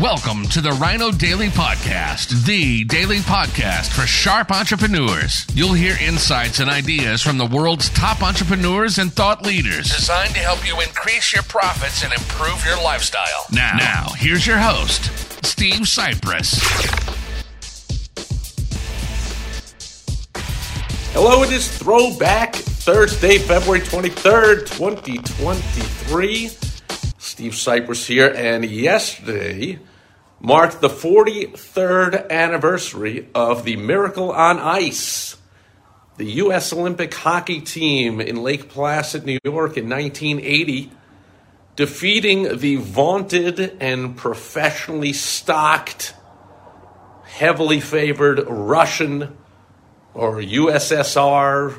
Welcome to the Ryno Daily Podcast, the daily podcast for sharp entrepreneurs. You'll hear insights and ideas from the world's top entrepreneurs and thought leaders designed to help you increase your profits and improve your lifestyle. Now, now here's your host, Steve Sipress. Hello, it is Throwback Thursday, February 23rd, 2023. Steve Sipress here, and yesterday marked the 43rd anniversary of the Miracle on Ice, the U.S. Olympic hockey team in Lake Placid, New York in 1980, defeating the vaunted and professionally stocked, heavily favored Russian or USSR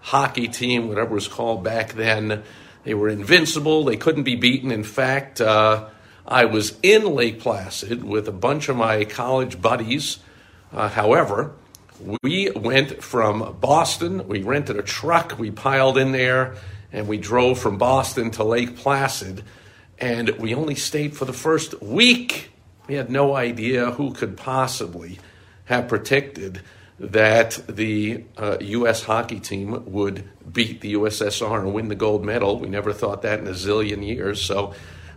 hockey team, whatever it was called back then. They were invincible. They couldn't be beaten. In fact, uh, I was in Lake Placid with a bunch of my college buddies. Uh, however, we went from Boston. We rented a truck. We piled in there and we drove from Boston to Lake Placid. And we only stayed for the first week. We had no idea who could possibly have predicted that the uh, U.S. hockey team would beat the USSR and win the gold medal. We never thought that in a zillion years. So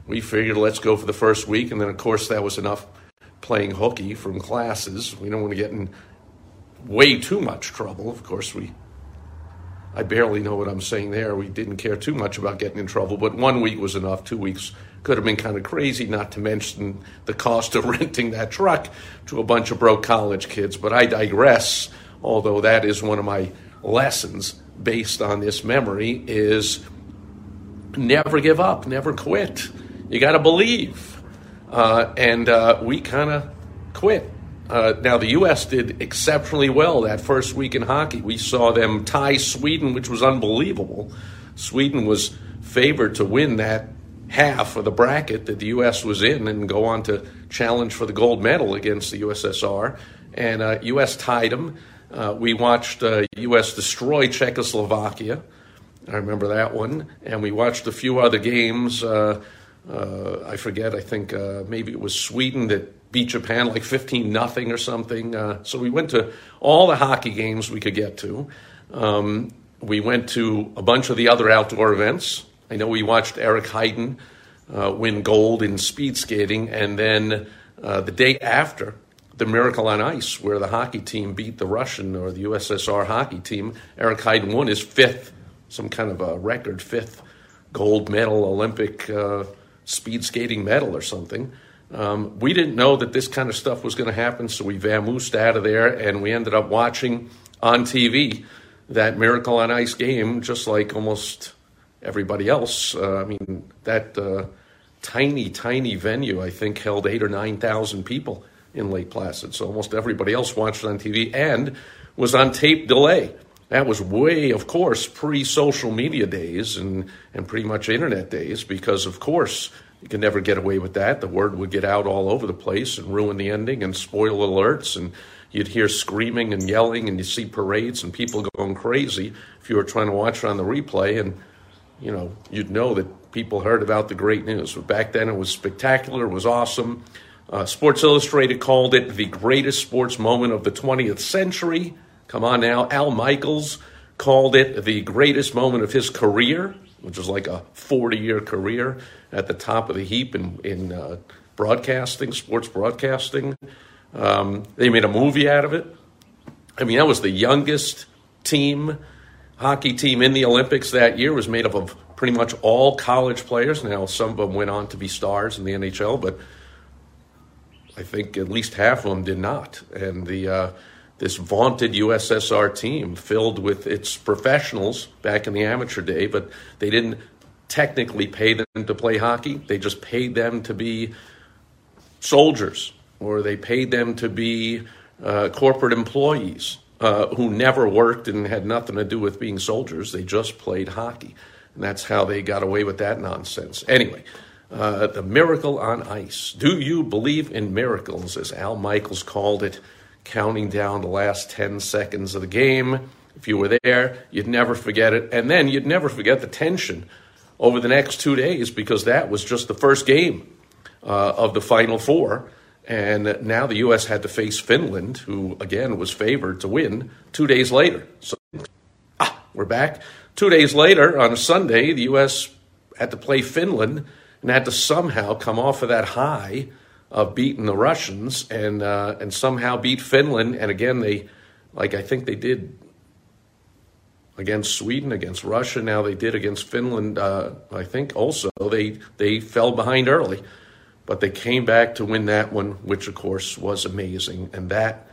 we figured let's go for the first week. And then, of course, that was enough playing hooky from classes. We don't want to get in way too much trouble. Of course, we. I barely know what I'm saying there. We didn't care too much about getting in trouble, but one week was enough. Two weeks could have been kind of crazy, not to mention the cost of renting that truck to a bunch of broke college kids. But I digress, although that is one of my lessons based on this memory is never give up, never quit. You got to believe. Uh, and uh, we kind of quit. Uh, now, the U.S. did exceptionally well that first week in hockey. We saw them tie Sweden, which was unbelievable. Sweden was favored to win that half of the bracket that the U.S. was in and go on to challenge for the gold medal against the USSR. And uh, U.S. tied them. Uh, we watched U.S. Uh, destroy Czechoslovakia. I remember that one. And we watched a few other games. Uh, uh, I forget, I think maybe it was Sweden that beat Japan like 15 nothing or something. Uh, so we went to all the hockey games we could get to. Um, we went to a bunch of the other outdoor events. I know we watched Eric Heiden uh, win gold in speed skating, and then uh, the day after, the Miracle on Ice, where the hockey team beat the Russian or the USSR hockey team. Eric Heiden won his fifth, some kind of a record, fifth gold medal Olympic uh, speed skating medal or something. Um, we didn't know that this kind of stuff was going to happen, so we vamoosed out of there and we ended up watching on TV that Miracle on Ice game, just like almost everybody else. Uh, I mean, that uh, tiny, tiny venue, I think, held eight or 9,000 people in Lake Placid. So almost everybody else watched it on TV and was on tape delay. That was way, of course, pre social media days and, and pretty much internet days because, of course, you could never get away with that. The word would get out all over the place and ruin the ending and spoil alerts. And you'd hear screaming and yelling, and you see parades and people going crazy if you were trying to watch it on the replay. And, you know, you'd know that people heard about the great news. But back then it was spectacular, it was awesome. Uh, Sports Illustrated called it the greatest sports moment of the 20th century. Come on now. Al Michaels called it the greatest moment of his career which was like a 40 year career at the top of the heap in, in uh, broadcasting, sports broadcasting. Um, they made a movie out of it. I mean, that was the youngest team, hockey team in the Olympics that year. It was made up of pretty much all college players. Now, some of them went on to be stars in the NHL, but I think at least half of them did not. And the uh, this vaunted USSR team filled with its professionals back in the amateur day, but they didn't technically pay them to play hockey. They just paid them to be soldiers, or they paid them to be uh, corporate employees uh, who never worked and had nothing to do with being soldiers. They just played hockey. And that's how they got away with that nonsense. Anyway, uh, the miracle on ice. Do you believe in miracles, as Al Michaels called it? Counting down the last 10 seconds of the game. If you were there, you'd never forget it. And then you'd never forget the tension over the next two days because that was just the first game uh, of the Final Four. And now the U.S. had to face Finland, who, again, was favored to win two days later. So, ah, we're back. Two days later, on a Sunday, the U.S. had to play Finland and had to somehow come off of that high of beating the Russians and, uh, and somehow beat Finland. And again, they, like I think they did against Sweden, against Russia. Now they did against Finland. Uh, I think also they they fell behind early, but they came back to win that one, which of course was amazing, and that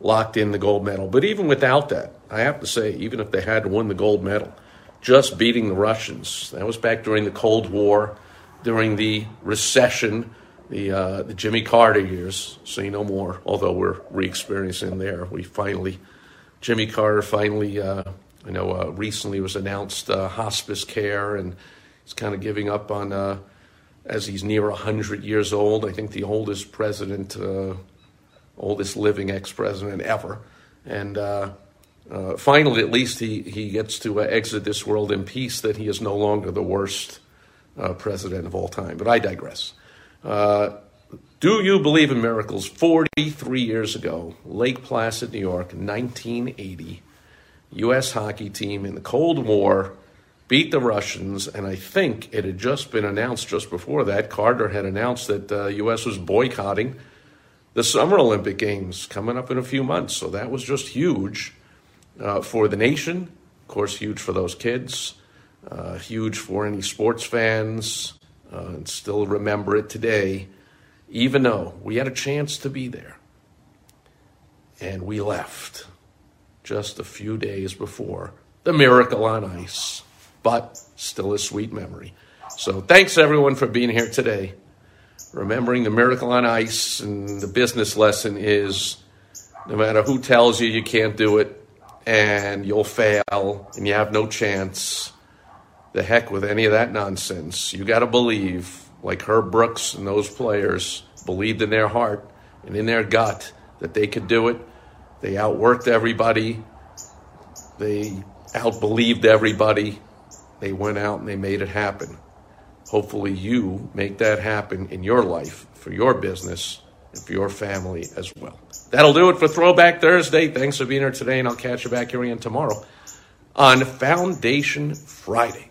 locked in the gold medal. But even without that, I have to say, even if they had win the gold medal, just beating the Russians, that was back during the Cold War, during the recession. The, uh, the Jimmy Carter years, say no more. Although we're re-experiencing there, we finally, Jimmy Carter finally uh, I know uh, recently was announced uh, hospice care, and he's kind of giving up on uh, as he's near 100 years old. I think the oldest president, uh, oldest living ex president ever. And finally, at least, he, he gets to exit this world in peace, that he is no longer the worst president of all time. But I digress. Do you believe in miracles? 43 years ago, Lake Placid, New York, 1980. U.S. hockey team in the Cold War beat the Russians, and I think it had just been announced just before that. Carter had announced that the uh, U.S. was boycotting the Summer Olympic Games coming up in a few months. So that was just huge uh, for the nation, of course, huge for those kids, uh, huge for any sports fans, uh, and still remember it today, even though we had a chance to be there and we left just a few days before the miracle on ice, but still a sweet memory. So thanks everyone for being here today. Remembering the miracle on ice and the business lesson is no matter who tells you you can't do it and you'll fail and you have no chance, the heck with any of that nonsense. You got to believe, like Herb Brooks and those players believed in their heart and in their gut that they could do it they outworked everybody. They outbelieved everybody. They went out and they made it happen. Hopefully, you make that happen in your life, for your business, and for your family as well. That'll do it for Throwback Thursday. Thanks for being here today, and I'll catch you back here again tomorrow on Foundation Friday.